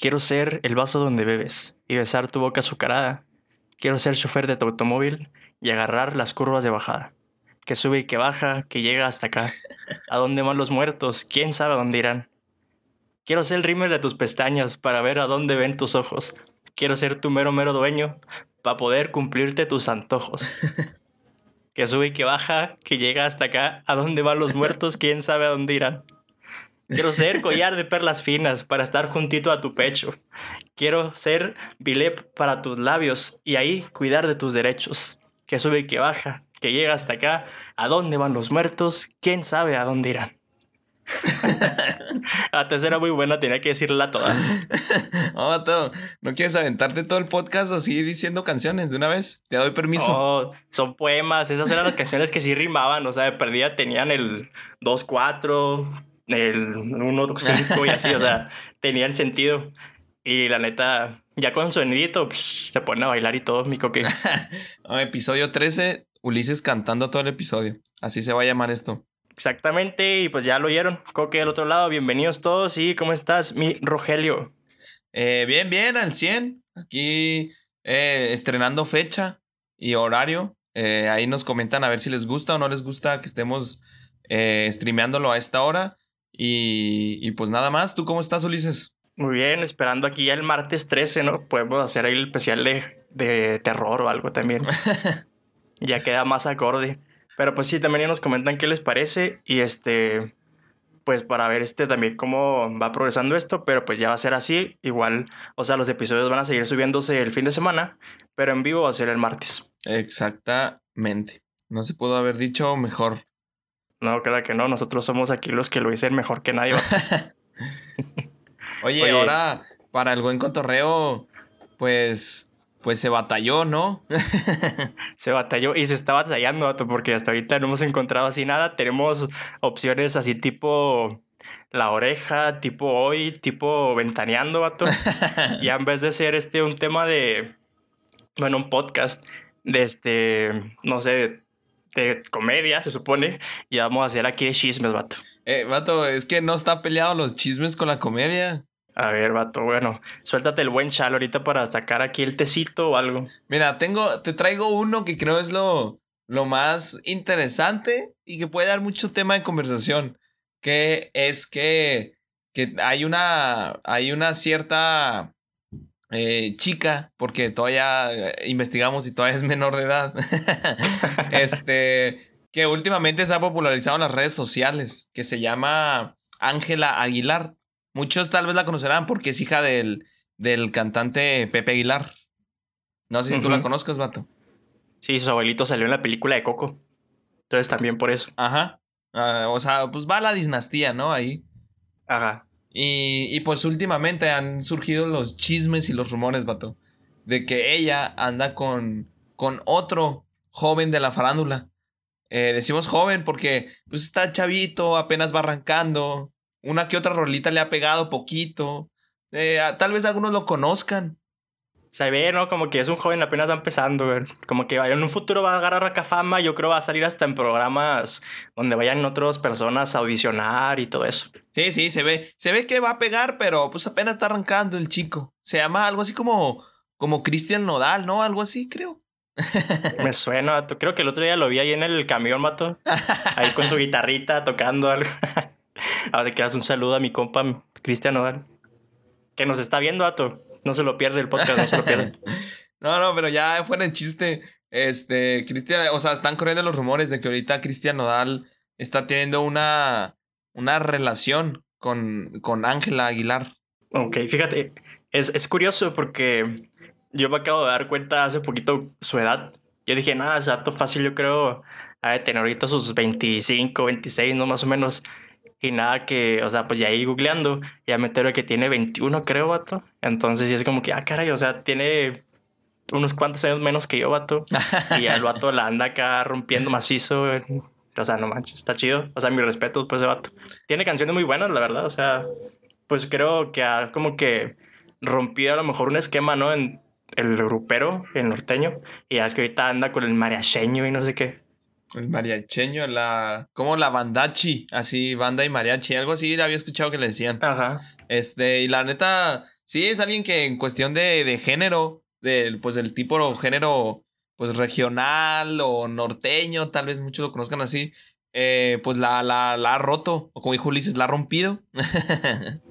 Quiero ser el vaso donde bebes y besar tu boca azucarada. Quiero ser chofer de tu automóvil y agarrar las curvas de bajada. Que sube y que baja, que llega hasta acá. ¿A dónde van los muertos? ¿Quién sabe a dónde irán? Quiero ser el rímel de tus pestañas para ver a dónde ven tus ojos. Quiero ser tu mero mero dueño para poder cumplirte tus antojos. Que sube y que baja, que llega hasta acá. ¿A dónde van los muertos? ¿Quién sabe a dónde irán? Quiero ser collar de perlas finas para estar juntito a tu pecho. Quiero ser bilep para tus labios y ahí cuidar de tus derechos. Que sube y que baja, que llega hasta acá. ¿A dónde van los muertos? ¿Quién sabe a dónde irán? la tercera muy buena, tenía que decirla toda. No, todo. ¿No quieres aventarte todo el podcast así diciendo canciones de una vez? Te doy permiso. Oh, son poemas, esas eran las canciones que sí rimaban, o sea, de perdida tenían el 2-4, el 1-5 y así, o sea, tenían sentido. Y la neta, ya con sonidito, pues, se pone a bailar y todo, mi coque. episodio 13, Ulises cantando todo el episodio. Así se va a llamar esto. Exactamente, y pues ya lo oyeron. Coque del otro lado, bienvenidos todos. ¿Y cómo estás, mi Rogelio? Eh, bien, bien, al 100. Aquí eh, estrenando fecha y horario. Eh, ahí nos comentan a ver si les gusta o no les gusta que estemos streameándolo a esta hora. Y, pues nada más, ¿tú cómo estás, Ulises? Muy bien, esperando aquí ya el martes 13, ¿no? Podemos hacer ahí el especial de, de terror o algo también. ya queda más acorde. Pero pues sí, también ya nos comentan qué les parece y este, pues para ver este también cómo va progresando esto, pero pues ya va a ser así, igual, o sea, los episodios van a seguir subiéndose el fin de semana, pero en vivo va a ser el martes. Exactamente. No se pudo haber dicho mejor. No, claro que no, nosotros somos aquí los que lo dicen mejor que nadie. Oye, Oye, ahora para el buen cotorreo, pues pues se batalló, ¿no? se batalló y se está batallando, porque hasta ahorita no hemos encontrado así nada. Tenemos opciones así tipo la oreja, tipo hoy, tipo ventaneando, vato. y en vez de ser este un tema de, bueno, un podcast de este, no sé, de comedia, se supone, y vamos a hacer aquí de chismes, vato. Eh, vato, es que no está peleado los chismes con la comedia. A ver, vato, bueno, suéltate el buen chal ahorita para sacar aquí el tecito o algo. Mira, tengo, te traigo uno que creo es lo, lo más interesante y que puede dar mucho tema de conversación, que es que, que hay, una, hay una cierta eh, chica, porque todavía eh, investigamos y todavía es menor de edad, este, que últimamente se ha popularizado en las redes sociales, que se llama Ángela Aguilar. Muchos tal vez la conocerán porque es hija del, del cantante Pepe Aguilar. No sé si tú la conozcas, vato. Sí, su abuelito salió en la película de Coco. Entonces también por eso. Ajá. Ah, o sea, pues va la dinastía, ¿no? Ahí. Ajá. Y, y, pues últimamente han surgido los chismes y los rumores, vato. De que ella anda con, con otro joven de la farándula. Eh, decimos joven porque pues está chavito, apenas va arrancando. Una que otra rolita le ha pegado poquito. Eh, tal vez algunos lo conozcan. Se ve, ¿no? Como que es un joven apenas va empezando, güey. Como que en un futuro va a agarrar acá fama. Yo creo va a salir hasta en programas donde vayan otras personas a audicionar y todo eso. Sí, sí, se ve. Se ve que va a pegar, pero pues apenas está arrancando el chico. Se llama algo así como, como Cristian Nodal, ¿no? Algo así, creo. Me suena, creo que el otro día lo vi ahí en el camión, mato. Ahí con su guitarrita tocando algo. Ahora que das un saludo a mi compa Cristian Nodal. Que nos está viendo, Ato. No se lo pierde el podcast, no se lo pierde. no, no, pero ya fuera el chiste. Este, Cristian, o sea, están corriendo los rumores de que ahorita Cristian Nodal está teniendo una, una relación con, con Ángela Aguilar. Ok, fíjate, es, es curioso porque yo me acabo de dar cuenta hace poquito su edad. Yo dije, nada, es harto fácil, yo creo, a de tener ahorita sus 25, 26, no más o menos. Y nada que, o sea, pues ya ahí googleando, ya me entero que tiene 21, creo, vato. Entonces, sí es como que, ah, caray, o sea, tiene unos cuantos años menos que yo, vato. y ya el vato la anda acá rompiendo macizo. O sea, no manches, está chido. O sea, mi respeto, pues, ese vato. Tiene canciones muy buenas, la verdad. O sea, pues creo que ha como que rompido a lo mejor un esquema, ¿no? En el grupero, el norteño. Y ya es que ahorita anda con el mariacheño y no sé qué. El mariacheño, la. Como la bandachi, así, banda y mariachi, algo así había escuchado que le decían. Ajá. Este, y la neta, Sí, es alguien que en cuestión de, de género, del, pues del tipo género pues regional o norteño, tal vez muchos lo conozcan así, eh, pues la, la, la, ha roto, o como dijo Ulises, la ha rompido.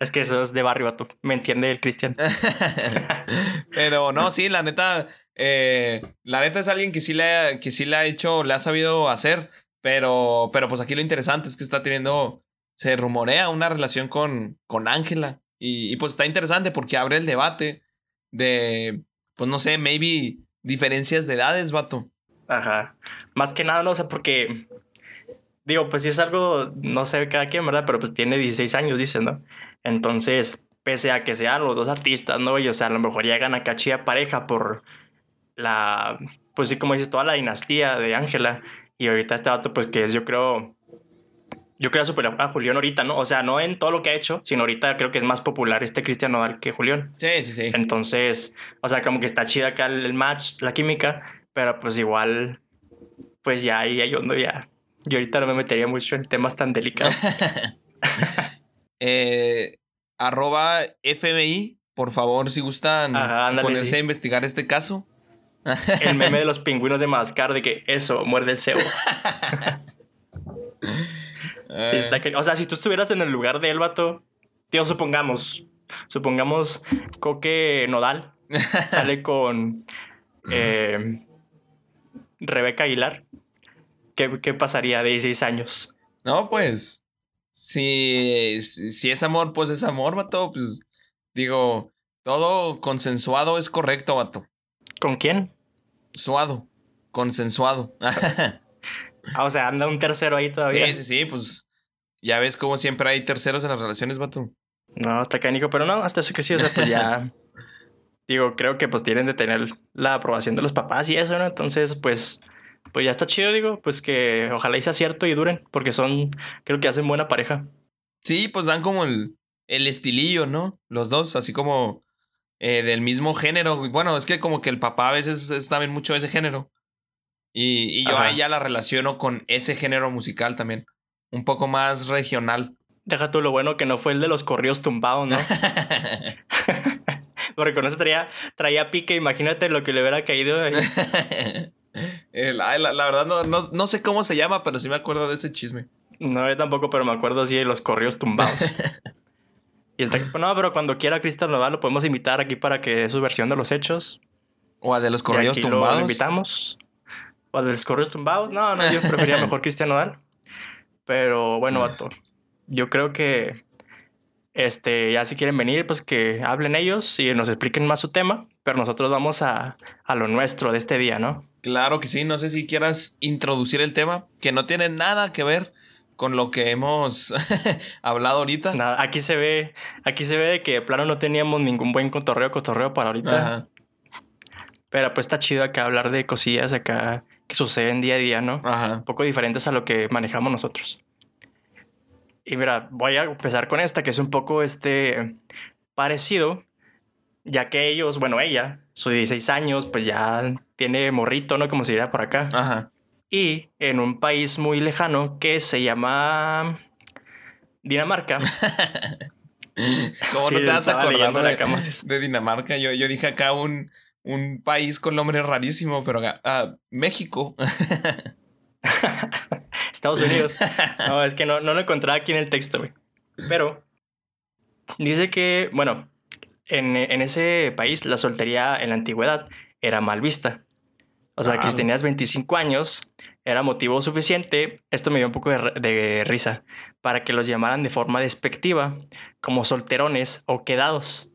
es que eso es de barrio, vato. Me entiende el Cristian. Pero no, sí, la neta, eh, la neta es alguien que sí, le ha, que sí le ha hecho, le ha sabido hacer, pero, pero pues aquí lo interesante es que está teniendo, se rumorea una relación con Ángela. y, y pues está interesante porque abre el debate de, pues no sé, maybe diferencias de edades, vato. Ajá. Más que nada, no sé, porque digo, pues si es algo, no sé cada quien, ¿verdad? Pero pues tiene 16 años, dice, ¿no? Entonces, pese a que sean los dos artistas, ¿no? Y o sea, a lo mejor llegan a cachilla pareja por la, pues sí, como dices, toda la dinastía de Ángela. Y ahorita este vato, pues que es, yo creo, yo creo super a Julián ahorita, ¿no? O sea, no en todo lo que ha hecho, sino ahorita creo que es más popular este Cristian Nodal que Julián. Sí, sí, sí. Entonces, o sea, como que está chida acá el match, la química, pero pues igual, pues ya ahí hay hondo ya. Yo ahorita no me metería mucho en temas tan delicados. eh, arroba FMI, por favor, si gustan ponerse a investigar este caso. el meme de los pingüinos de Mascar de que eso, muerde el cebo. o sea, si tú estuvieras en el lugar de vato, tío, supongamos, supongamos Coque Nodal sale con eh, Rebeca Aguilar. ¿Qué, ¿Qué, pasaría de 16 años? No, pues, si, si es amor, pues es amor, vato. Pues digo, todo consensuado es correcto, vato. ¿Con quién? Suado, consensuado. Ah, o sea, anda un tercero ahí todavía. Sí, sí, sí, pues ya ves como siempre hay terceros en las relaciones, vato. No, está cánico, pero no, hasta eso que sí, o sea, pues ya. digo, creo que pues tienen de tener la aprobación de los papás y eso, ¿no? Entonces, pues, pues ya está chido, digo, pues que ojalá y sea cierto y duren, porque son, creo que hacen buena pareja. Sí, pues dan como el, el estilillo, ¿no? Los dos, así como eh, del mismo género. Bueno, es que como que el papá a veces es también mucho de ese género. Y, y yo ahí ya la relaciono con ese género musical también. Un poco más regional. Deja tú lo bueno que no fue el de los corridos tumbados, ¿no? Porque con eso traía, traía pique, imagínate lo que le hubiera caído ahí. la, la, verdad no, no, no, sé cómo se llama, pero sí me acuerdo de ese chisme. No, yo tampoco, pero me acuerdo así de los corridos tumbados. y el no, pero cuando quiera Cristian Nodal lo podemos invitar aquí para que dé su versión de los hechos. O a de los corridos tumbados. Lo invitamos o de los correos tumbados. No, no, yo prefería mejor Cristian Nodal. Pero bueno, vato. Yo creo que este, ya si quieren venir, pues que hablen ellos y nos expliquen más su tema. Pero nosotros vamos a, a lo nuestro de este día, ¿no? Claro que sí. No sé si quieras introducir el tema, que no tiene nada que ver con lo que hemos hablado ahorita. Nada, aquí se ve, aquí se ve de que de plano no teníamos ningún buen cotorreo, cotorreo para ahorita. Pero pues está chido acá hablar de cosillas acá que suceden día a día, ¿no? Ajá. Un poco diferentes a lo que manejamos nosotros. Y mira, voy a empezar con esta, que es un poco este parecido, ya que ellos, bueno, ella, sus 16 años, pues ya tiene morrito, ¿no? Como se diría por acá. Ajá. Y en un país muy lejano que se llama Dinamarca. ¿Cómo no te vas a acordar de, de, Dinamarca? Yo, yo dije acá un, un país con nombre rarísimo, pero uh, México. Estados Unidos. No, es que no, no lo encontraba aquí en el texto, güey. Pero dice que, bueno, en, en, ese país la soltería en la antigüedad era mal vista. O sea, que si tenías 25 años, era motivo suficiente, esto me dio un poco de, de, risa, para que los llamaran de forma despectiva, como solterones o quedados.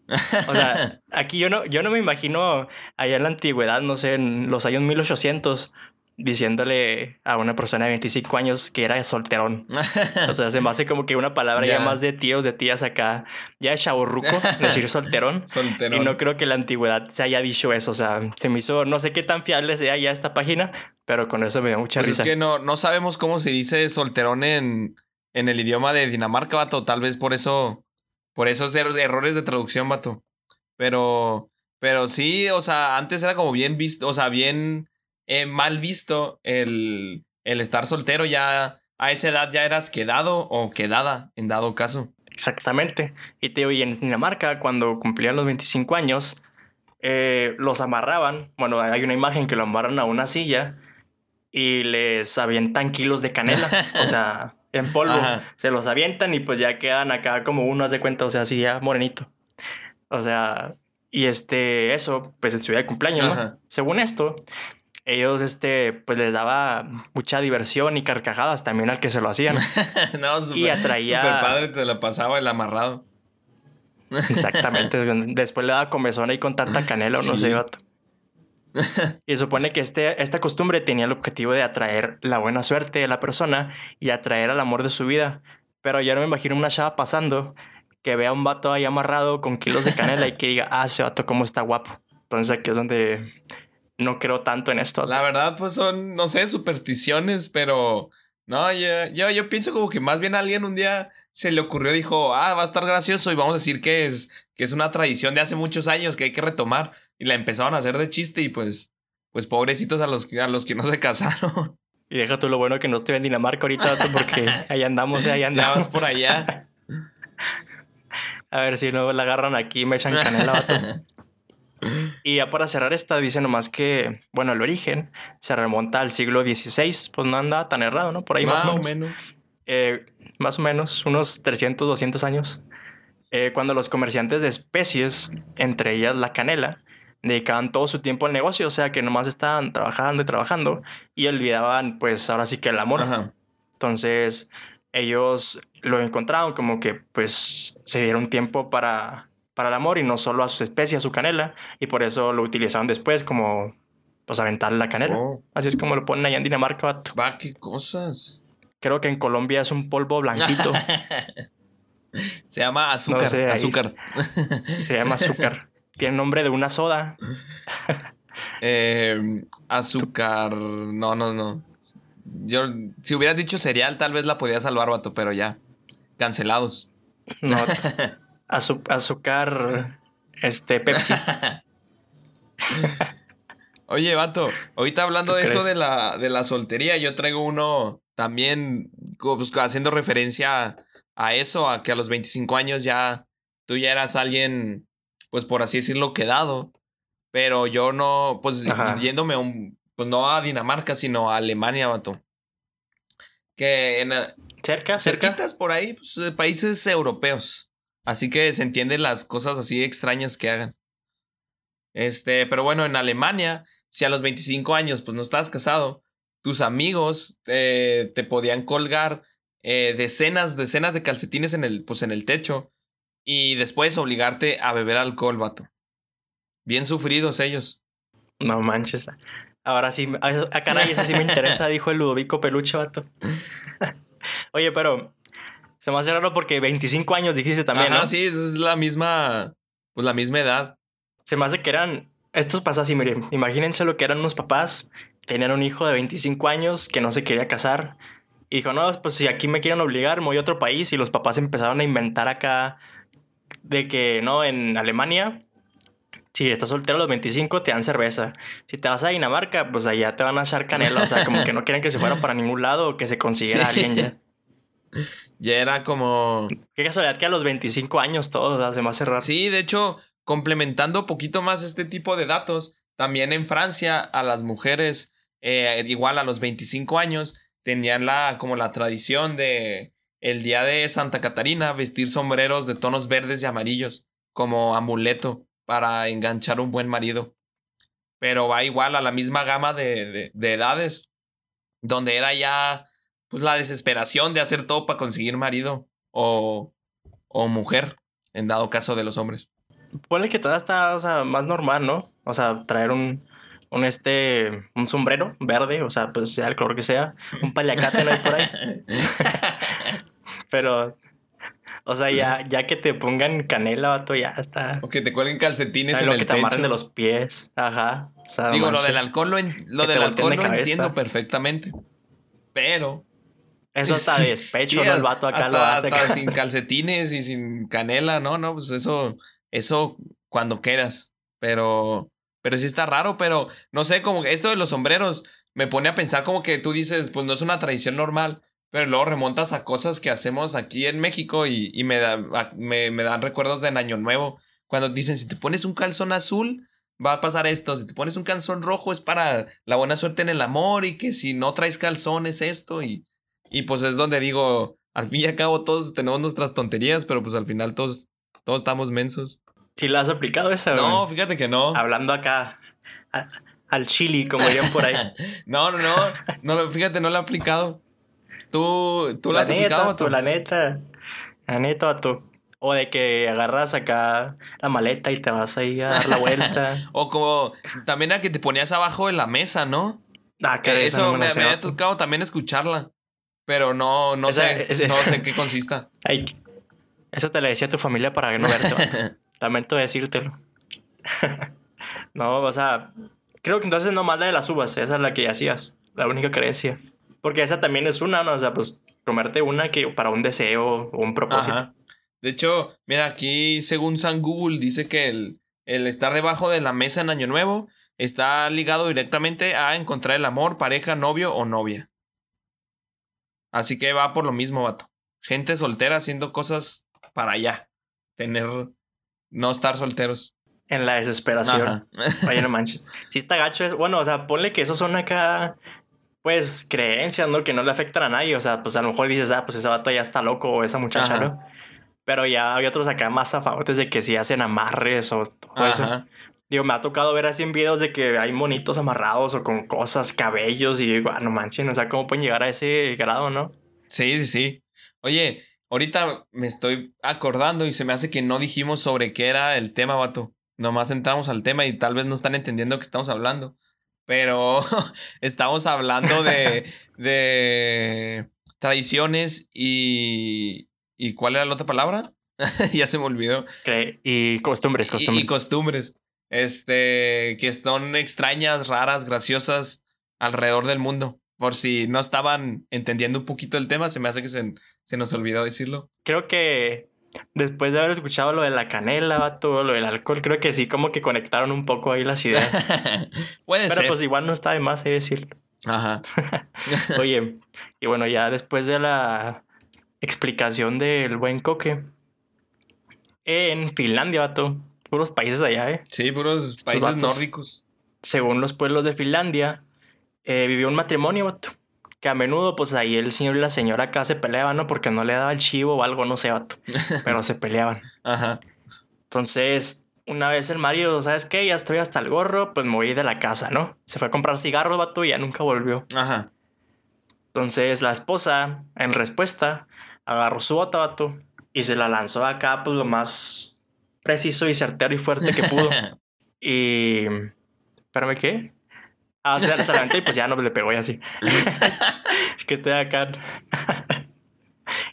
O sea, aquí yo no, yo no me imagino allá en la antigüedad, no sé, en los años 1800, diciéndole a una persona de 25 años que era solterón. O sea, se me hace como que una palabra ya más de tíos, de tías acá, ya es chaburruco, decir solterón. solterón. Y no creo que la antigüedad se haya dicho eso. O sea, se me hizo, no sé qué tan fiable sea ya esta página, pero con eso me da mucha pues risa. Es que no, no sabemos cómo se dice solterón en, en el idioma de Dinamarca, vato. Tal vez por eso, por esos er-, errores de traducción, vato. Pero, pero sí, o sea, antes era como bien visto, o sea, bien eh, mal visto el, el estar soltero. Ya a esa edad ya eras quedado o quedada, en dado caso. Exactamente. Y te digo, y en Dinamarca, cuando cumplían los 25 años, eh, los amarraban. Bueno, hay una imagen que lo amarran a una silla y les avientan kilos de canela. o sea, en polvo. Se los avientan y pues ya quedan acá como uno hace cuenta, o sea, así ya morenito. O sea, y este, eso, pues en su día de cumpleaños, ¿no? Según esto, ellos, este, pues les daba mucha diversión y carcajadas también al que se lo hacían. no, super, y atraía. Super padre, te lo pasaba el amarrado. Exactamente. Después le daba comezón ahí con tanta canela o no sé, vato. y supone que este, esta costumbre tenía el objetivo de atraer la buena suerte de la persona y atraer al amor de su vida. Pero yo no me imagino una chava pasando que vea a un vato ahí amarrado con kilos de canela y que diga, ah, ese vato cómo está guapo. Entonces aquí es donde no creo tanto en esto. La verdad, pues son, no sé, supersticiones, pero no, yo, yo, yo pienso como que más bien a alguien un día se le ocurrió, dijo, ah, va a estar gracioso y vamos a decir que es, que es una tradición de hace muchos años que hay que retomar. Y la empezaron a hacer de chiste y pues, pues pobrecitos a los, a los que no se casaron. Y deja tú lo bueno que no estoy en Dinamarca ahorita, porque ahí andamos, ahí andamos. por allá. a ver si no la agarran aquí me echan canela, vato. Y ya para cerrar esta, dice nomás que, bueno, el origen se remonta al siglo XVI, pues no anda tan errado, ¿no? Por ahí más, o menos. Eh, más o menos, unos 300, 200 años. Eh, cuando los comerciantes de especies, entre ellas la canela, dedicaban todo su tiempo al negocio, o sea que nomás estaban trabajando y trabajando y olvidaban pues ahora sí que el amor. Entonces ellos lo encontraron como que pues se dieron tiempo para, para el amor y no solo a sus especies, a su canela, y por eso lo utilizaron después como pues aventar la canela. Oh. Así es como lo ponen allá en Dinamarca, vato. Va, qué cosas. Creo que en Colombia es un polvo blanquito. se llama azúcar. azúcar. se llama azúcar. Tiene nombre de una soda. Em, azúcar. No, no, no. Yo, si hubieras dicho cereal, tal vez la podía salvar, vato, pero ya. Cancelados. No. Azúcar. Este, Pepsi. Oye, vato, ahorita hablando de eso de la, de la soltería, yo traigo uno también pues, haciendo referencia a eso, a que a los 25 años ya tú ya eras alguien pues por así decirlo, quedado. Pero yo no, pues yéndome un, pues no a Dinamarca, sino a Alemania, vato. Que en... Cerca, cerquitas por ahí, pues, países europeos. Así que se entienden las cosas así extrañas que hagan. Este, pero bueno, en Alemania, si a los 25 años pues no estabas casado, tus amigos te podían colgar eh, decenas, decenas de calcetines en el, pues en el techo y después obligarte a beber alcohol, vato. Bien sufridos ellos. No manches. Ahora sí, a, caray, eso sí me interesa, dijo el Ludovico Peluche, vato. Oye, pero se me hace raro porque 25 años dijiste también, ¿no? sí, es la misma, pues la misma edad. Se me hace que eran, estos pasas así, miren, imagínense lo que eran unos papás, tenían un hijo de 25 años que no se quería casar, y dijo, no, pues si aquí me quieren obligar, me voy a otro país, y los papás empezaron a inventar acá de que, no, en Alemania, si estás soltero a los 25, te dan cerveza. Si te vas a Dinamarca, pues allá te van a echar canela. O sea, como que no quieren que se fuera para ningún lado o que se consiguiera alguien ya. Ya era como. Qué casualidad que a los 25 años todo, o sea, se me hace raro. Sí, de hecho, complementando un poquito más este tipo de datos, también en Francia a las mujeres, eh, igual a los 25 años, tenían la, como la tradición de el día de Santa Catarina vestir sombreros de tonos verdes y amarillos como amuleto para enganchar un buen marido. Pero va igual a la misma gama de, de, edades, donde era ya pues la desesperación de hacer todo para conseguir marido o, o mujer, en dado caso de los hombres. Ponle que todo está o sea, más normal, ¿no? O sea, traer un, un este un sombrero verde, o sea, pues sea el color que sea, un paliacate no hay por ahí. Pero o sea, ya, ya que te pongan canela, vato, ya está. O que te cuelguen calcetines en lo que te amarren de los pies. Ajá. Digo, lo del alcohol lo, lo, del alcohol lo entiendo perfectamente. Pero. Eso está de despecho, ¿no? El vato acá lo hace. sin calcetines y sin canela, ¿no? No, pues eso, eso cuando quieras. Pero pero sí está raro, pero no sé, como que esto de los sombreros me pone a pensar como que tú dices, pues no es una tradición normal, pero luego remontas a cosas que hacemos aquí en México y, y me, da, me, me, dan recuerdos de Año Nuevo. Cuando dicen, si te pones un calzón azul, va a pasar esto. Si te pones un calzón rojo es para la buena suerte en el amor y que si no traes calzón es esto. Y, y pues es donde digo, al fin y al cabo todos tenemos nuestras tonterías, pero pues al final todos, todos estamos mensos. ¿Sí la has aplicado esa? No, fíjate que no. Hablando acá al chili, como dirían por ahí. no, no, no, no. Fíjate, no la he aplicado. ¿Tú, tú la, has aplicado? Tú, la neta. La neta, tú. O de que agarras acá la maleta y te vas ahí a dar la vuelta. o como también a que te ponías abajo de la mesa, ¿no? Ah, que eso me, me, había tocado también escucharla. Pero no, no sé, no sé qué consista. Ay, eso te la decía tu familia para no verte. Lamento decírtelo. no, o sea, creo que entonces no más la de las uvas, esa es la que hacías, la única creencia. Porque esa también es una, ¿no? O sea, pues promerte una que para un deseo o un propósito. De hecho, mira, aquí según San Google dice que el, el estar debajo de la mesa en Año Nuevo está ligado directamente a encontrar el amor, pareja, novio o novia. Así que va por lo mismo, vato. Gente soltera haciendo cosas para allá. Tener. No estar solteros. En la desesperación. Oye, no manches. Si está gacho. Es, bueno, o sea, ponle que eso son acá pues creencias, ¿no? Que no le afectan a nadie. O sea, pues a lo mejor dices, ah, pues ese vato ya está loco o esa muchacha, ¿no? Pero ya hay otros acá más zafados de que sí hacen amarres o todo eso. Digo, me ha tocado ver así en videos de que hay monitos amarrados o con cosas, cabellos, y digo, ah, no manchen, o sea, ¿cómo pueden llegar a ese grado, no? Sí, sí, sí. Oye, ahorita me estoy acordando y se me hace que no dijimos sobre qué era el tema, vato. Nomás entramos al tema y tal vez no están entendiendo que estamos hablando pero estamos hablando de, de tradiciones y... ¿Y cuál era la otra palabra? ya se me olvidó. y costumbres, costumbres. Y, costumbres. Este, que son extrañas, raras, graciosas alrededor del mundo. Por si no estaban entendiendo un poquito el tema, se me hace que se, se nos olvidó decirlo. Creo que Después de haber escuchado lo de la canela, todo lo del alcohol, creo que sí, como que conectaron un poco ahí las ideas. Puede Pero pues igual no está de más ahí decirlo. Ajá. Oye, y bueno, ya después de la explicación del buen coque, en Finlandia, vato, puros países allá, ¿eh? Sí, puros países nórdicos. Según los pueblos de Finlandia, eh, vivió un matrimonio, vato que a menudo pues ahí el señor y la señora acá se peleaban, ¿no? Porque no le daba el chivo o algo, no sé, vato. Pero se peleaban. Ajá. Entonces, una vez el marido, ¿sabes qué? Ya estoy hasta el gorro, pues me voy de la casa, ¿no? Se fue a comprar cigarros, vato, y ya nunca volvió. Ajá. Entonces la esposa, en respuesta, agarró su bota, vato, y se la lanzó acá, pues lo más preciso y certero y fuerte que pudo. y... Espérame, ¿qué? Ah, o sea, se y pues ya no le pegó y así. es que estoy acá.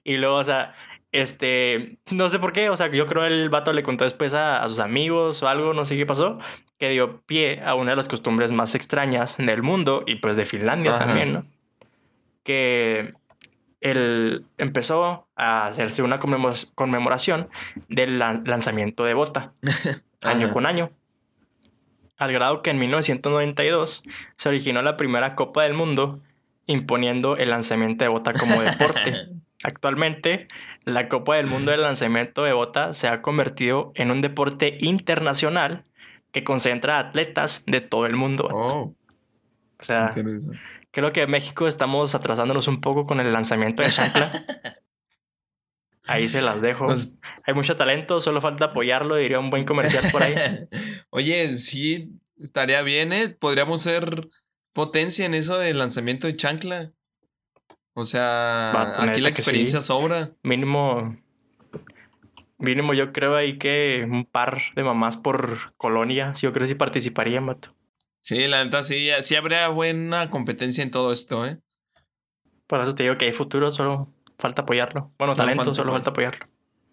y luego, o sea, este, no sé por qué, o sea, yo creo el vato le contó después a, sus amigos o algo, no sé qué pasó, que dio pie a una de las costumbres más extrañas del mundo y pues de Finlandia también, ¿no? Que él empezó a hacerse una conmemoración del lanzamiento de bota, año con año al grado que en 1992 se originó la primera Copa del Mundo imponiendo el lanzamiento de bota como deporte. Actualmente, la Copa del Mundo del lanzamiento de bota se ha convertido en un deporte internacional que concentra atletas de todo el mundo. Oh. o sea, creo que en México estamos atrasándonos un poco con el lanzamiento de chancla. Ahí se las dejo. Pues Hay mucho talento, solo falta apoyarlo, diría un buen comercial por ahí. Oye, sí, estaría bien, ¿eh? Podríamos ser potencia en eso del lanzamiento de chancla. O sea, aquí la experiencia sobra. Mínimo, mínimo yo creo ahí que un par de mamás por colonia, yo creo que sí participarían, mato. Sí, la neta sí, sí habría buena competencia en todo esto, ¿eh? Por eso te digo que hay futuro, solo falta apoyarlo. Bueno, talento, solo falta apoyarlo.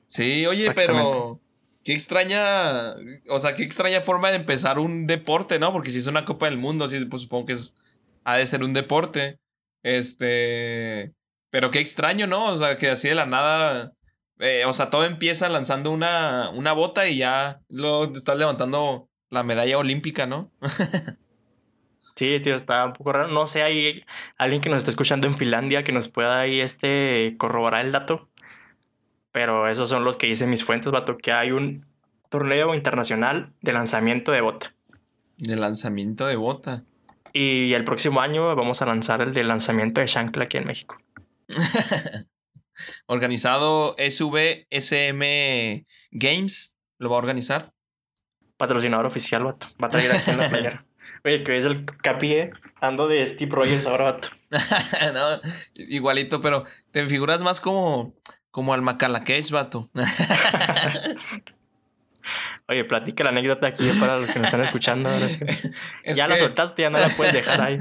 Sí, oye, pero qué extraña, o sea, qué extraña forma de empezar un deporte, ¿no? Porque si es una Copa del Mundo, sí, pues supongo que es, ha de ser un deporte. Este, pero qué extraño, ¿no? O sea, que así de la nada, eh, o sea, todo empieza lanzando una, una bota y ya lo estás levantando la medalla olímpica, ¿no? Sí, tío, está un poco raro. No sé, hay alguien que nos está escuchando en Finlandia que nos pueda ahí este corroborar el dato. Pero esos son los que dicen mis fuentes, vato, que hay un torneo internacional de lanzamiento de bota. De lanzamiento de bota. Y el próximo año vamos a lanzar el de lanzamiento de Shankla aquí en México. Organizado SVSM Games. ¿Lo va a organizar? Patrocinador oficial, vato. Va a traer aquí en la playera. Oye, que es el capi, ¿eh? Ando de Steve Rogers ahora, vato. no, igualito, pero te figuras más como, como al Macalakesh, vato. Oye, platica la anécdota aquí para los que nos están escuchando. Ahora sí. ya la soltaste, ya no la puedes dejar ahí.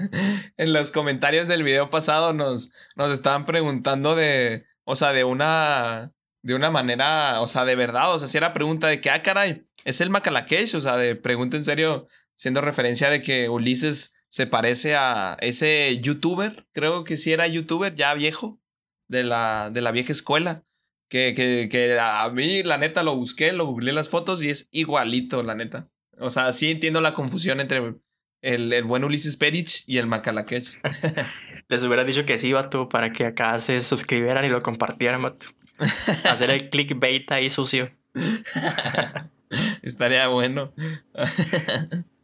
En los comentarios del video pasado nos, nos estaban preguntando de, o sea, de una, de una manera, o sea, de verdad, o sea, si era pregunta de que, ah, caray, es el Macalakesh, o sea, de pregunta en serio, siendo referencia de que Ulises se parece a ese youtuber, creo que sí era youtuber, ya viejo, de la, de la vieja escuela. Que, que, que a mí, la neta, lo busqué, lo googleé las fotos y es igualito, la neta. O sea, sí entiendo la confusión entre el, el buen Ulises Perich y el Macalaquech. Les hubiera dicho que sí, vato, para que acá se suscribieran y lo compartieran, vato. Hacer el clickbait ahí sucio. Estaría bueno.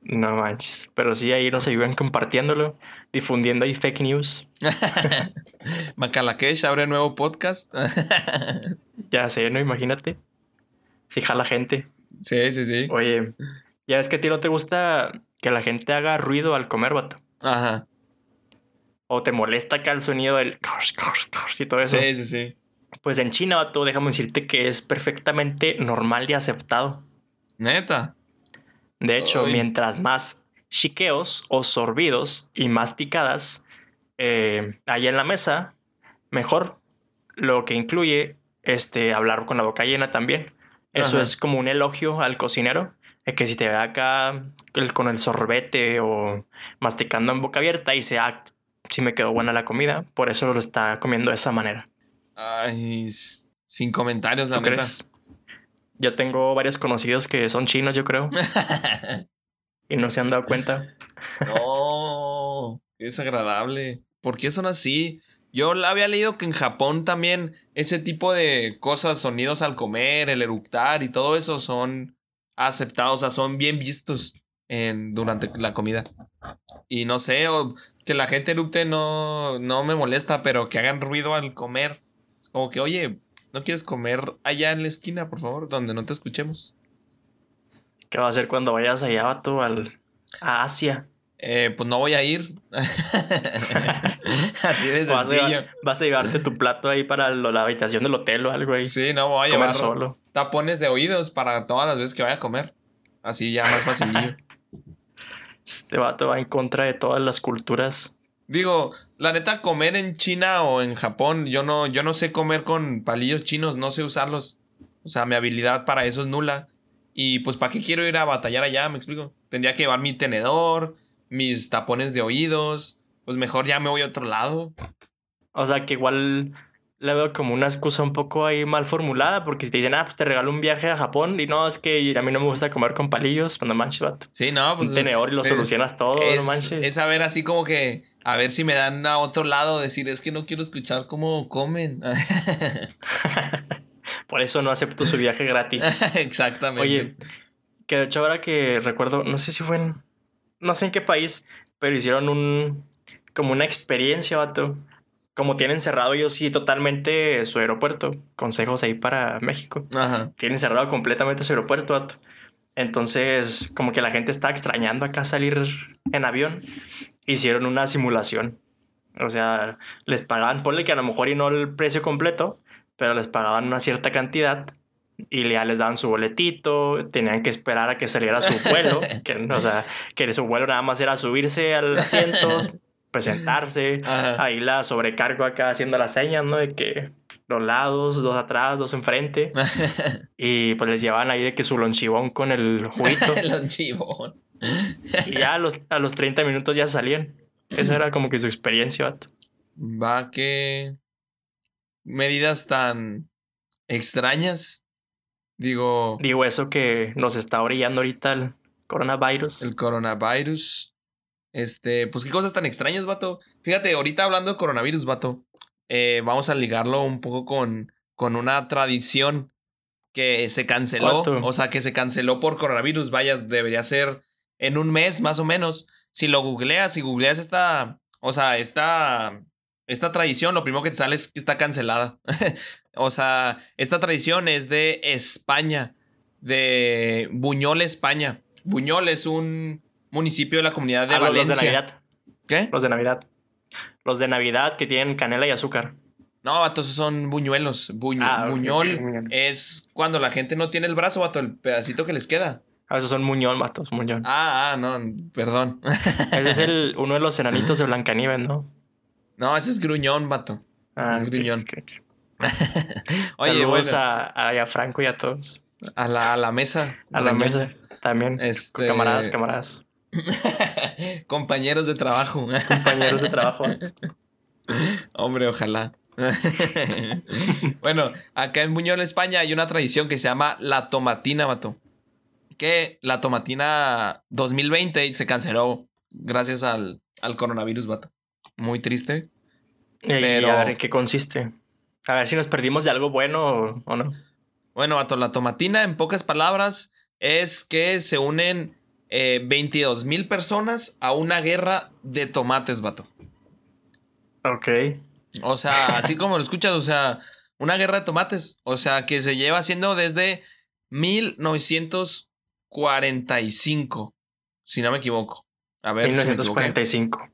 No manches. Pero sí, ahí nos ayudan compartiéndolo, difundiendo ahí fake news. Macalakesh abre nuevo podcast. ya sé, ¿no? Imagínate. Si jala gente. Sí, sí, sí. Oye, ya es que a ti no te gusta que la gente haga ruido al comer, vato. Ajá. O te molesta acá el sonido del y todo eso. Sí, sí, sí. Pues en China, vato, déjame decirte que es perfectamente normal y aceptado. Neta. De hecho, mientras más chiqueos o sorbidos y masticadas eh, hay en la mesa, mejor. Lo que incluye este, hablar con la boca llena también. Eso es como un elogio al cocinero. Es que si te ve acá con el sorbete o masticando en boca abierta, y dice, ah, sí me quedó buena la comida, por eso lo está comiendo de esa manera. Ay, sin comentarios, la ¿Tú crees? Yo tengo varios conocidos que son chinos, yo creo. y no se han dado cuenta. no, es agradable. ¿Por qué son así? Yo había leído que en Japón también ese tipo de cosas, sonidos al comer, el eructar y todo eso son aceptados, o sea, son bien vistos en, durante la comida. Y no sé, o que la gente eructe no, no me molesta, pero que hagan ruido al comer. Como que, oye, ¿No quieres comer allá en la esquina, por favor, donde no te escuchemos? ¿Qué va a hacer cuando vayas allá tú al, a Asia? Eh, pues no voy a ir. Así de sencillo. Vas a, llevarte tu plato ahí para la habitación del hotel o algo ahí. Sí, no voy a llevar solo. tapones de oídos para todas las veces que vaya a comer. Así ya más fácil. este vato va en contra de todas las culturas. Digo, la neta, comer en China o en Japón, yo no, yo no sé comer con palillos chinos, no sé usarlos. O sea, mi habilidad para eso es nula. Y pues, ¿para qué quiero ir a batallar allá? Me explico. Tendría que llevar mi tenedor, mis tapones de oídos. Pues mejor ya me voy a otro lado. O sea, que igual le veo como una excusa un poco ahí mal formulada, porque si te dicen, ah, pues te regalo un viaje a Japón, y no, es que a mí no me gusta comer con palillos, cuando manches, vato. Sí, no, pues. Un tenedor y lo solucionas todo, es, no manches. Es saber así como que, a ver si me dan a otro lado, decir, es que no quiero escuchar cómo comen. Por eso no acepto su viaje gratis. Exactamente. Oye, que de hecho ahora que recuerdo, no sé si fue en, no sé en qué país, pero hicieron un, como una experiencia, vato como tienen cerrado ellos sí totalmente su aeropuerto, consejos ahí para México. Ajá. Tienen cerrado completamente su aeropuerto. Entonces, como que la gente está extrañando acá salir en avión. Hicieron una simulación. O sea, les pagaban, ponle que a lo mejor y no el precio completo, pero les pagaban una cierta cantidad y ya les daban su boletito, tenían que esperar a que saliera su vuelo, que, o sea, que su vuelo nada más era subirse al asiento, presentarse. Ahí la sobrecargo acá haciendo las señas, ¿no? De que los lados, dos atrás, dos enfrente. y pues les llevaban ahí de que su lonchibón con el juguito. el lonchibón. y ya a los, a los 30 minutos ya salían. Esa era como que su experiencia, vato. Va que medidas tan extrañas. Digo. Digo eso que nos está orillando ahorita el coronavirus. El coronavirus. Este, pues qué cosas tan extrañas, vato. Fíjate, ahorita hablando de coronavirus, vato, eh, vamos a ligarlo un poco con, con una tradición que se canceló. O sea, que se canceló por coronavirus. Vaya, debería ser en un mes más o menos. Si lo googleas, si googleas esta, o sea, esta, esta tradición, lo primero que te sale es que está cancelada. o sea, esta tradición es de España, de Buñol, España. Buñol es un municipio de la comunidad de Ah, Valencia. los de Navidad. ¿Qué? Los de Navidad. Los de Navidad que tienen canela y azúcar. No, vato, esos son buñuelos. Buñ- Ah, buñol es cuando la gente no tiene el brazo, vato, el pedacito que les queda. A veces son muñón, matos, muñón. Ah, ah, no, perdón. Ese es el, uno de los enanitos de Blancanieves, ¿no? no, ese es gruñón, vato. Ah, Es gruñón. Oye, Saludos bueno, a, a, a Franco y a todos. a, la, a la mesa. A la mesa también. Este- Camaradas, camaradas. Compañeros de trabajo. Compañeros de trabajo. Hombre, ojalá. bueno, acá en Buñol, España, hay una tradición que se llama la tomatina, vato. Que la tomatina 2020 se canceló gracias al, al coronavirus, vato. Muy triste. Pero- a ver en qué consiste. A ver si nos perdimos de algo bueno o, o no. Bueno, vato, la tomatina, en pocas palabras, es que se unen 22 mil personas a una guerra de tomates, vato. Ok. O sea, así como lo escuchas, o sea, una guerra de tomates. O sea, que se lleva haciendo desde 1945, si no me equivoco. A ver, si me. 1945.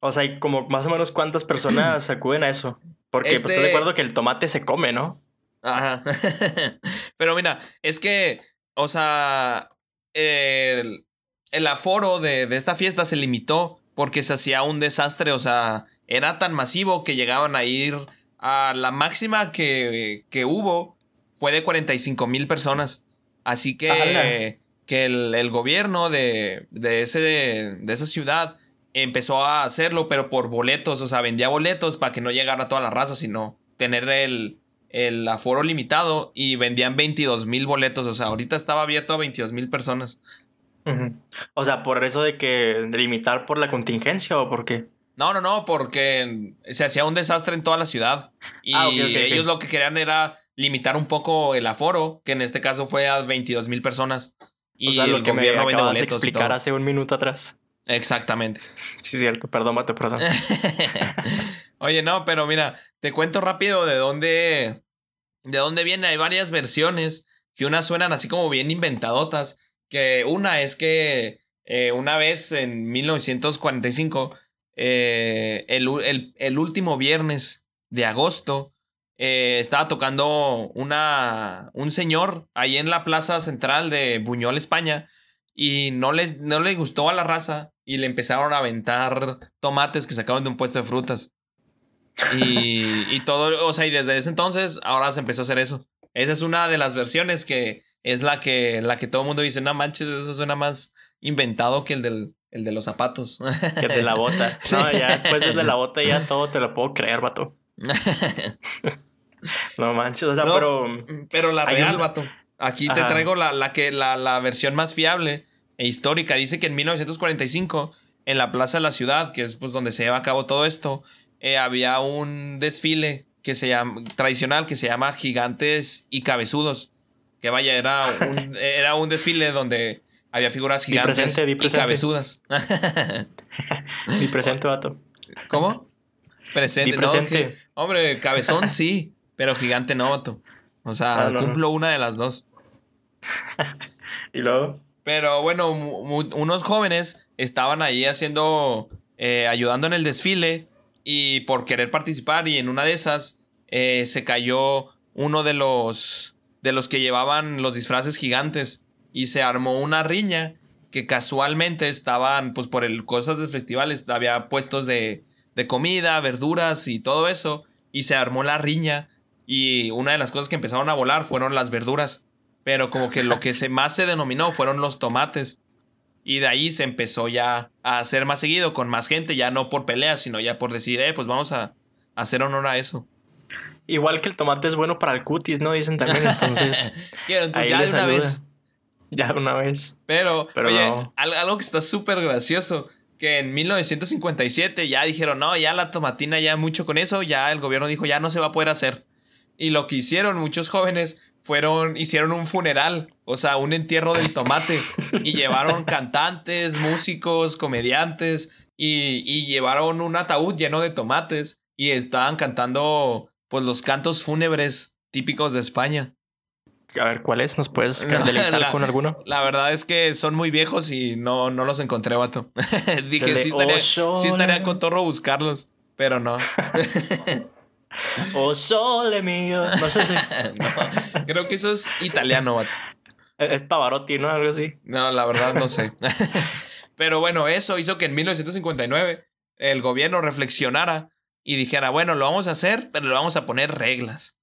O sea, hay como más o menos cuántas personas acuden a eso. Porque pues, Este- estoy de acuerdo que el tomate se come, ¿no? Ajá. Pero mira, es que, o sea, el, el aforo de, de esta fiesta se limitó porque se hacía un desastre, o sea, era tan masivo que llegaban a ir a la máxima que, que hubo fue de 45 mil personas. Así que, que el, el gobierno de, de, ese, de esa ciudad empezó a hacerlo, pero por boletos, o sea, vendía boletos para que no llegara toda la raza, sino tener el, el aforo limitado y vendían 22 mil boletos, o sea, ahorita estaba abierto a 22 mil personas. O sea, por eso de que limitar por la contingencia o por qué. No, no, no, porque se hacía un desastre en toda la ciudad y Ah, ellos lo que querían era limitar un poco el aforo, que en este caso fue a 22 mil personas. Y o sea, lo el que me gobierno vende acabas de explicar hace un minuto atrás. Exactamente. Sí, es cierto. Perdón, Mate, perdón. Oye, no, pero mira, te cuento rápido de dónde, de dónde viene. Hay varias versiones que unas suenan así como bien inventadotas. Que una es que eh, una vez en 1945, eh, el, el- el último viernes de agosto, eh, estaba tocando una, un señor ahí en la plaza central de Buñol, España, y no les, no le gustó a la raza y le empezaron a aventar tomates que sacaron de un puesto de frutas. Y, y todo, o sea, y desde ese entonces ahora se empezó a hacer eso. Esa es una de las versiones que es la que, la que todo el mundo dice, no manches, eso suena más inventado que el, del, el de los zapatos. Que el de la bota. No, ya después del de la bota ya todo te lo puedo creer, vato. No manches, o sea, No, pero... Pero la real, un- vato. Aquí te traigo la, la, que, la, la versión más fiable e histórica. Dice que en 1945, en la plaza de la ciudad, que es pues donde se lleva a cabo todo esto, eh, había un desfile que se llama, tradicional que se llama Gigantes y Cabezudos. Que vaya, era un, era un desfile donde había figuras gigantes presente, y cabezudas. Mi presente, vato. ¿Cómo? Presente, no, que- hombre, cabezón sí, pero gigante no, vato. O sea, Ah, no. cumplo una de las dos. Y luego... Pero bueno, unos jóvenes estaban ahí haciendo, eh, ayudando en el desfile y por querer participar y en una de esas eh, se cayó uno de los, de los que llevaban los disfraces gigantes y se armó una riña que casualmente estaban, pues por el cosas de festivales, había puestos de, de comida, verduras y todo eso y se armó la riña y una de las cosas que empezaron a volar fueron las verduras. Pero como que lo que se más se denominó fueron los tomates. Y de ahí se empezó ya a hacer más seguido con más gente, ya no por peleas, sino ya por decir, eh, pues vamos a, a hacer honor a eso. Igual que el tomate es bueno para el cutis, ¿no? Dicen también, entonces... Pues ahí ya de les una ayuda. vez. Ya de una vez. Pero, Pero oye, no. al- algo que está súper gracioso que en 1957 ya dijeron, no, ya la tomatina, ya mucho con eso, ya el gobierno dijo, ya no se va a poder hacer. Y lo que hicieron muchos jóvenes fueron, hicieron un funeral, o sea, un entierro del tomate. y llevaron cantantes, músicos, comediantes, y, y llevaron un ataúd lleno de tomates. Y estaban cantando, pues, los cantos fúnebres típicos de España. A ver, ¿cuáles? ¿Nos puedes deleitar La- con alguno? La verdad es que son muy viejos y no, no los encontré, vato. Dije, sí estaría, Oh, sí estaría Sole. con torro buscarlos, pero no. Oh, sole mío. No sé si No, Creo que eso es italiano, vato. es Pavarotti, ¿no? Algo así. No, la verdad no sé. pero bueno, eso hizo que en 1959 el gobierno reflexionara y dijera, bueno, lo vamos a hacer, pero le vamos a poner reglas.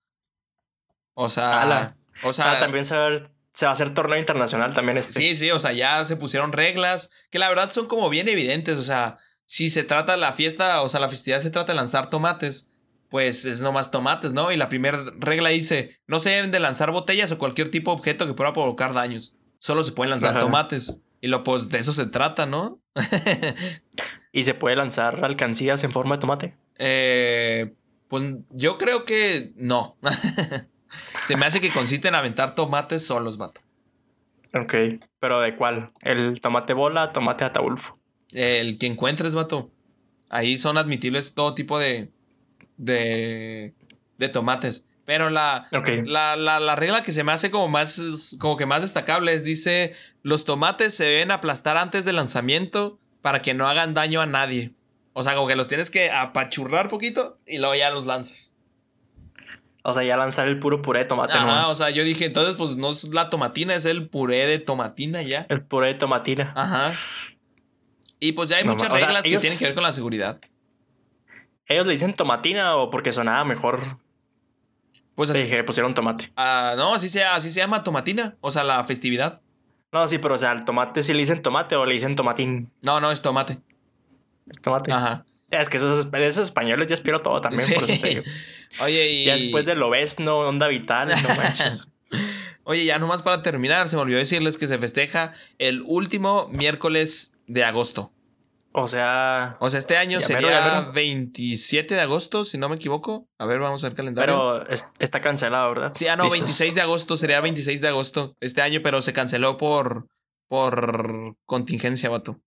O sea, Ala. o O sea, sea, también se va, a se va a hacer torneo internacional también este. Sí, sí, o sea, ya se pusieron reglas que la verdad son como bien evidentes. O sea, si se trata la fiesta, o sea, la festividad se trata de lanzar tomates, pues es nomás tomates, ¿no? Y la primera regla dice, no se deben de lanzar botellas o cualquier tipo de objeto que pueda provocar daños. Solo se pueden lanzar Ajá. tomates. Y lo, pues de eso se trata, ¿no? Y se puede lanzar alcancías en forma de tomate. Eh, pues yo creo que no. se me hace que consiste en aventar tomates solos, vato. Ok. ¿Pero de cuál? ¿El tomate bola, tomate ataulfo? El que encuentres, vato. Ahí son admitibles todo tipo de. de. de tomates. Pero la. La, la, la regla que se me hace como más. como que más destacable es dice. Los tomates se deben aplastar antes del lanzamiento. Para que no hagan daño a nadie. O sea, como que los tienes que apachurrar poquito y luego ya los lanzas. O sea, ya lanzar el puro puré de tomate Ajá, nomás. o sea, yo dije, entonces, pues no es la tomatina, es el puré de tomatina ya. el puré de tomatina. Ajá. Y pues ya hay No muchas ma- o sea, reglas ellos- que tienen que ver con la seguridad. ¿Ellos le dicen tomatina o porque sonaba mejor? Pues así. dije, pusieron tomate. ah, no, así se, así se llama tomatina. O sea, la festividad. No, sí, pero o sea, al tomate sí le dicen tomate o le dicen tomatín. No, no, es tomate. Es tomate. Ajá. Es que esos, esos españoles ya espero todo también, por eso te digo. Oye, y. Ya después de lo ves, no, onda vital, no manches. Oye, ya nomás para terminar, se me olvidó decirles que se festeja el último miércoles de agosto. O sea, O sea, este año mero, sería mero. 27 de agosto, si no me equivoco. A ver, vamos a ver el calendario. pero es- está cancelado, ¿verdad? Sí, ah, no, Dices. 26 de agosto, sería 26 de agosto este año, pero se canceló por, por contingencia, vato.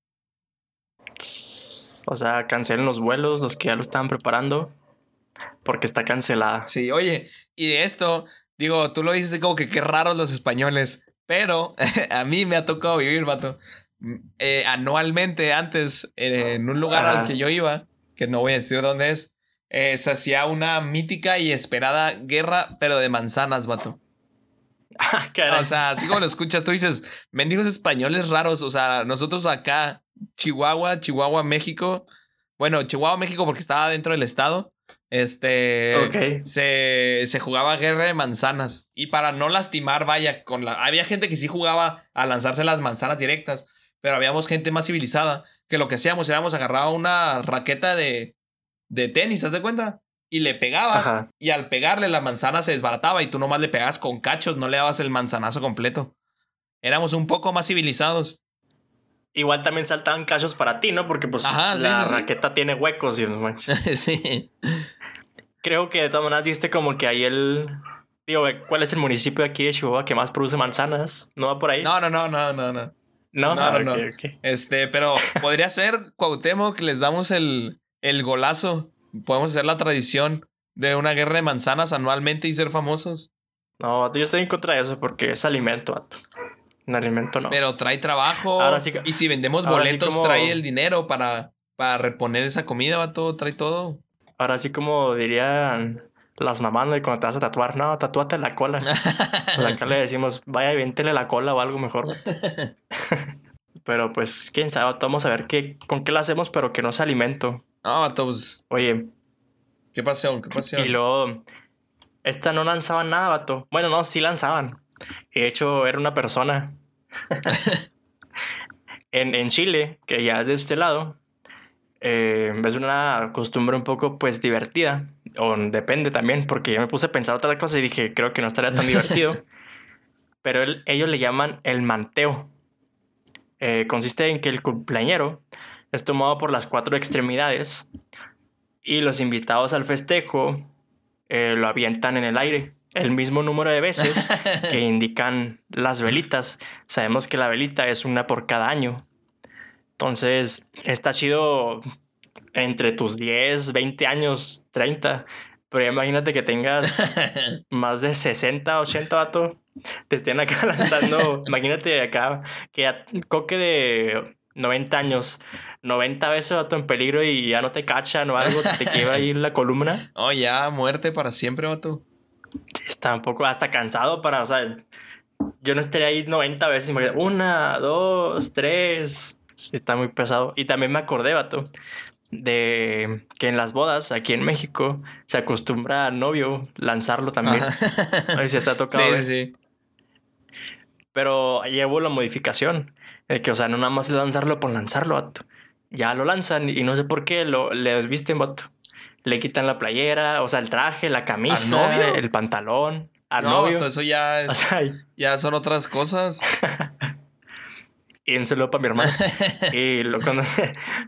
O sea, cancelen los vuelos, los que ya lo estaban preparando, porque está cancelada. Sí, oye, y de esto, digo, tú lo dices como que qué raros los españoles, pero a mí me ha tocado vivir, vato. Eh, anualmente antes, eh, en un lugar Ajá. al que yo iba, que no voy a decir dónde es, eh, se hacía una mítica y esperada guerra, pero de manzanas, vato. Ah. O sea, así como lo escuchas, tú dices, mendigos españoles raros. O sea, nosotros acá, Chihuahua, Chihuahua, México. Bueno, Chihuahua, México, porque estaba dentro del estado. Este. Se, se jugaba guerra de manzanas. Y para no lastimar, vaya, con la. Había gente que sí jugaba a lanzarse las manzanas directas. Pero habíamos gente más civilizada. Que lo que hacíamos éramos agarraba una raqueta de, de tenis, ¿haz de cuenta? Y le pegabas. Ajá. Y al pegarle la manzana se desbarataba. Y tú nomás le pegabas con cachos, no le dabas el manzanazo completo. Éramos un poco más civilizados. Igual también saltaban cachos para ti, ¿no? Porque pues Ajá, sí, la sí, sí. raqueta tiene huecos y no manches. sí. Creo que de todas maneras diste como que ahí el... Digo, ¿cuál es el municipio de aquí de Chihuahua que más produce manzanas? ¿No va por ahí? No, no, no, no, no, no. No, no, Ah, no. Este, pero podría ser Cuauhtémoc que les damos el, el golazo. Podemos hacer la tradición de una guerra de manzanas anualmente y ser famosos. No, yo estoy en contra de eso porque es alimento, vato. Un alimento no. Pero trae trabajo. Ahora sí que- y si vendemos sí boletos, como- trae el dinero para, para reponer esa comida, vato. Trae todo. Ahora sí como dirían las mamás. Y cuando te vas a tatuar, no, tatúate la cola. Pues acá le decimos, vaya, véntele la cola o algo mejor. pero pues, quién sabe, vamos a ver qué, con qué la hacemos, pero que no sea alimento. vato, pues. Oye, ¿Qué pasó? ¿Qué pasó? y luego, esta no lanzaban nada, vato. Bueno, no, sí lanzaban. De hecho, era una persona en, en Chile, que ya es de este lado. eh, es una costumbre un poco, pues, divertida. O depende también, porque yo me puse a pensar otra cosa y dije, creo que no estaría tan divertido. Pero el- ellos le llaman el manteo. Eh, consiste en que el cumpleañero es tomado por las cuatro extremidades y los invitados al festejo eh, lo avientan en el aire el mismo número de veces que indican las velitas. Sabemos que la velita es una por cada año. Entonces, está chido entre tus 10, 20 años, 30. Pero imagínate que tengas más de 60, 80 vato. Te estén acá lanzando. imagínate acá que coque de 90 años, 90 veces vato en peligro y ya no te cachan o algo, se te queda ahí la columna. Oh, ya, muerte para siempre, vato. Está un poco hasta cansado para, o sea, yo no estaría ahí 90 veces. Una, dos, tres. está muy pesado. Y también me acordé, vato, de que en las bodas aquí en México se acostumbra al novio lanzarlo también. Ahí se te ha tocado. Sí, sí. Pero llevo la modificación. De que, o sea, no nada más lanzarlo por lanzarlo, vato. Ya lo lanzan y no sé por qué lo, le desvisten, vato. Le quitan la playera, o sea, el traje, la camisa, el pantalón. Al no, novio. eso ya ya son otras cosas. y un saludo para mi hermano. y lo, cuando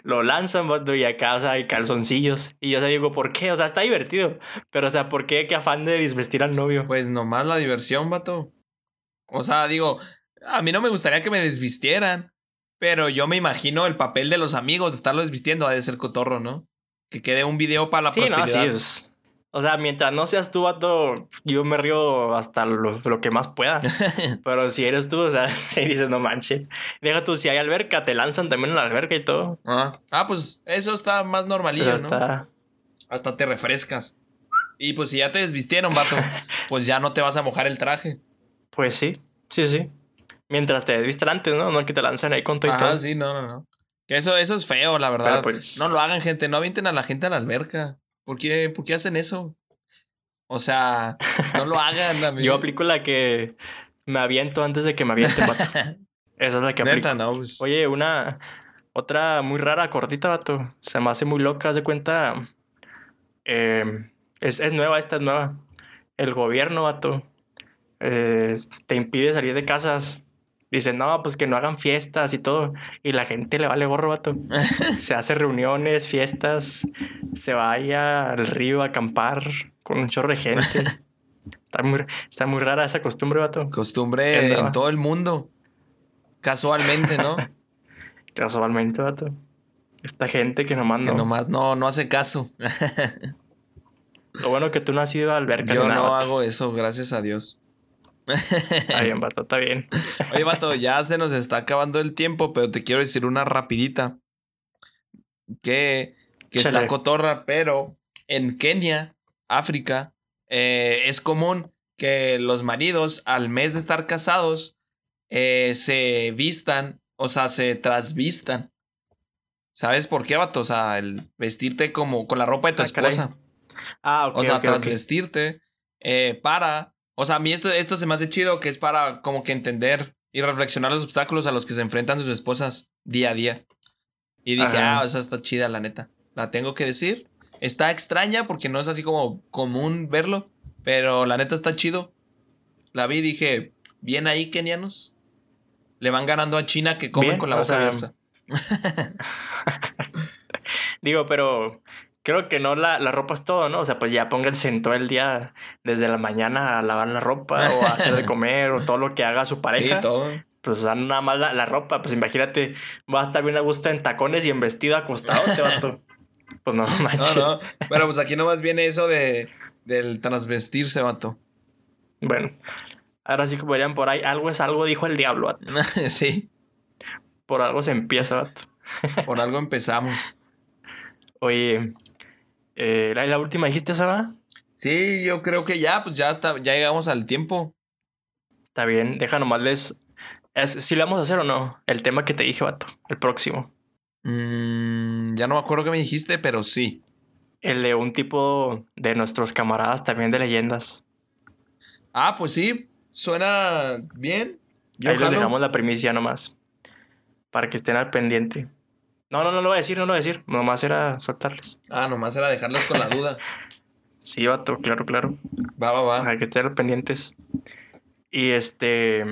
lo lanzan, y acá, o sea, hay calzoncillos. Y yo se digo, ¿por qué? O sea, está divertido. Pero, o sea, ¿por qué? ¿Qué afán de desvestir al novio? Pues nomás la diversión, vato. O sea, digo, a mí no me gustaría que me desvistieran. Pero yo me imagino el papel de los amigos de estarlo desvistiendo ha de ser cotorro, ¿no? Que quede un video para la sí, No, sí, es... O sea, mientras no seas tú, vato, yo me río hasta lo, que más pueda. Pero si eres tú, o sea, si dices, no manches. Deja tú, si hay alberca, te lanzan también en la alberca y todo. Ah, ah pues eso está más normalillo, ¿no? Hasta te refrescas. Y pues si ya te desvistieron, vato, pues ya no te vas a mojar el traje. Pues sí, sí, sí. Mientras te desvistan antes, ¿no? No que te lanzan ahí con todo y todo. Ah, sí, no, no, no. Que eso, eso es feo, la verdad. Pues... No lo hagan, gente. No avienten a la gente a la alberca. ¿Por qué, ¿Por qué hacen eso? O sea, no lo hagan. Amigo. Yo aplico la que me aviento antes de que me avienten, vato. Esa es la que aplico. Pues. Oye, una... Otra muy rara, cortita, vato. Se me hace muy loca, de cuenta. Eh, es, es nueva, esta es nueva. El gobierno, vato, eh, te impide salir de casas Dicen, no, pues que no hagan fiestas y todo. Y la gente le vale gorro, vato. se hace reuniones, fiestas, se vaya al río a acampar con un chorro de gente. está, muy, está muy rara esa costumbre, vato. Costumbre en todo el mundo. Casualmente, ¿no? Casualmente, vato. Esta gente que nomás no. Que nomás no, no hace caso. Lo bueno que tú no has ido a alberca. Yo no hago eso, gracias a Dios. Está bien, vato, está bien. Oye, vato, ya se nos está acabando el tiempo, pero te quiero decir una rapidita. Que, que está cotorra, pero en Kenia, África, eh, es común que los maridos, al mes de estar casados, eh, se vistan, o sea, se trasvistan. ¿Sabes por qué, vato? O sea, el vestirte como con la ropa de tu ah, esposa. Ah, ok. O sea, trasvestirte eh, para o sea, a mí esto, esto se me hace chido que es para como que entender y reflexionar los obstáculos a los que se enfrentan sus esposas día a día. Y dije, ah, esa está chida, la neta. La tengo que decir. Está extraña porque no es así como común verlo, pero la neta está chido. La vi y dije, bien ahí, kenianos. Le van ganando a China que comen con la boca abierta. Digo, pero creo que no la, la, ropa es todo, ¿no? O sea, pues ya pónganse todo el día desde la mañana a lavar la ropa o a hacer de comer o todo lo que haga su pareja. Sí, todo. Pues o nada más la, ropa, pues imagínate, va a estar bien a gusto en tacones y en vestido acostado, te vato. Pues no manches. No, no. Bueno, pues aquí nomás viene eso de del transvestirse, vato. Bueno, ahora sí como dirían por ahí, algo es algo, dijo el diablo, vato. sí. Por algo se empieza, vato. por algo empezamos. Oye, eh, ¿la, última dijiste, Saba? Sí, yo creo que ya, pues ya, ya llegamos al tiempo. Está bien, deja nomás les... si lo vamos a hacer o no, el tema que te dije, vato, el próximo. Mm, ya no me acuerdo qué me dijiste, pero sí. El de un tipo de nuestros camaradas también de leyendas. Ah, pues sí, suena bien. Ahí les dejamos la primicia nomás. Para que estén al pendiente. No, no, no lo voy a decir, no lo voy a decir. Nomás era soltarles. Ah, nomás era dejarlos con la duda. sí, vato, claro, claro. Va, va, va. Hay que estar pendientes. Y este.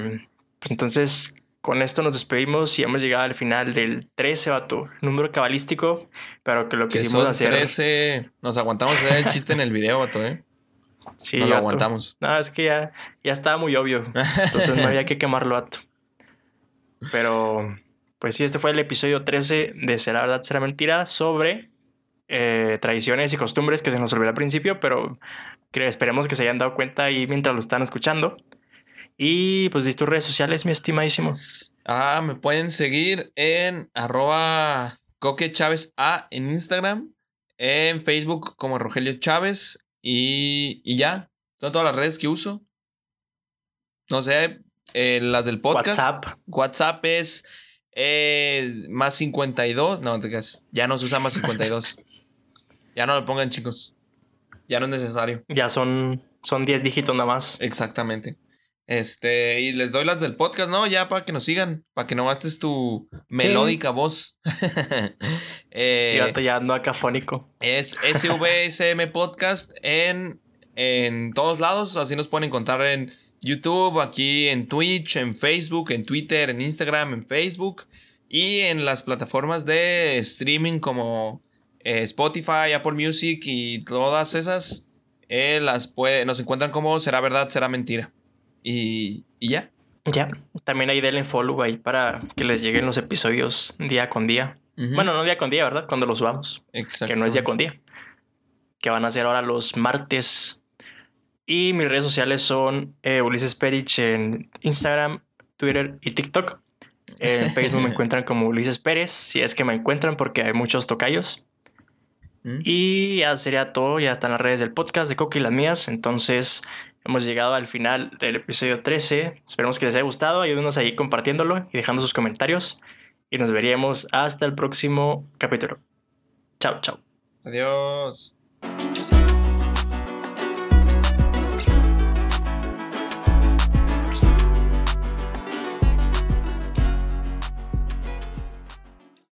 Pues entonces, con esto nos despedimos y hemos llegado al final del 13, vato. Número cabalístico, pero que lo Que quisimos son hacer. 13. Nos aguantamos hacer el chiste en el video, vato, ¿eh? Sí, No lo vato. aguantamos. No, es que ya, ya estaba muy obvio. Entonces no había que quemarlo, vato. Pero, pues sí, este fue el episodio 13 de Será Verdad, Será Mentira sobre eh, tradiciones y costumbres que se nos olvidó al principio, pero que esperemos que se hayan dado cuenta ahí mientras lo están escuchando. Y pues, dis tus redes sociales, mi estimadísimo. Ah, me pueden seguir en arroba Coque Chávez A en Instagram, en Facebook como Rogelio Chávez y, y ya. Son todas las redes que uso. No sé, eh, las del podcast. WhatsApp. WhatsApp es eh, más 52. No, te creas. Ya no se usa más 52. ya no lo pongan, chicos. Ya no es necesario. Ya son, son 10 dígitos nada más. Exactamente. Este, y les doy las del podcast, ¿no? Ya para que nos sigan, para que no gastes tu melódica voz. Eh, sí, ya ando acafónico. es SVSM Podcast en, en todos lados. Así nos pueden encontrar en YouTube, aquí en Twitch, en Facebook, en Twitter, en Instagram, en Facebook y en las plataformas de streaming como eh, Spotify, Apple Music y todas esas. eh, las puede, nos encuentran como será verdad, será mentira. Y, y ya. Ya. También ahí denle follow ahí para que les lleguen los episodios día con día. Bueno, no día con día, ¿verdad? Cuando los subamos. Exacto. que no es día con día. Que van a ser ahora los martes. Y mis redes sociales son eh, Ulises Perich en Instagram, Twitter y TikTok. En Facebook me encuentran como Ulises Pérez, si es que me encuentran porque hay muchos tocayos. Mm. Y ya sería todo, ya están las redes del podcast de Coque y las mías. Entonces hemos llegado al final del episodio 13. Esperemos que les haya gustado. Ayúdenos ahí compartiéndolo y dejando sus comentarios. Y nos veríamos hasta el próximo capítulo. Chao, chao. Adiós.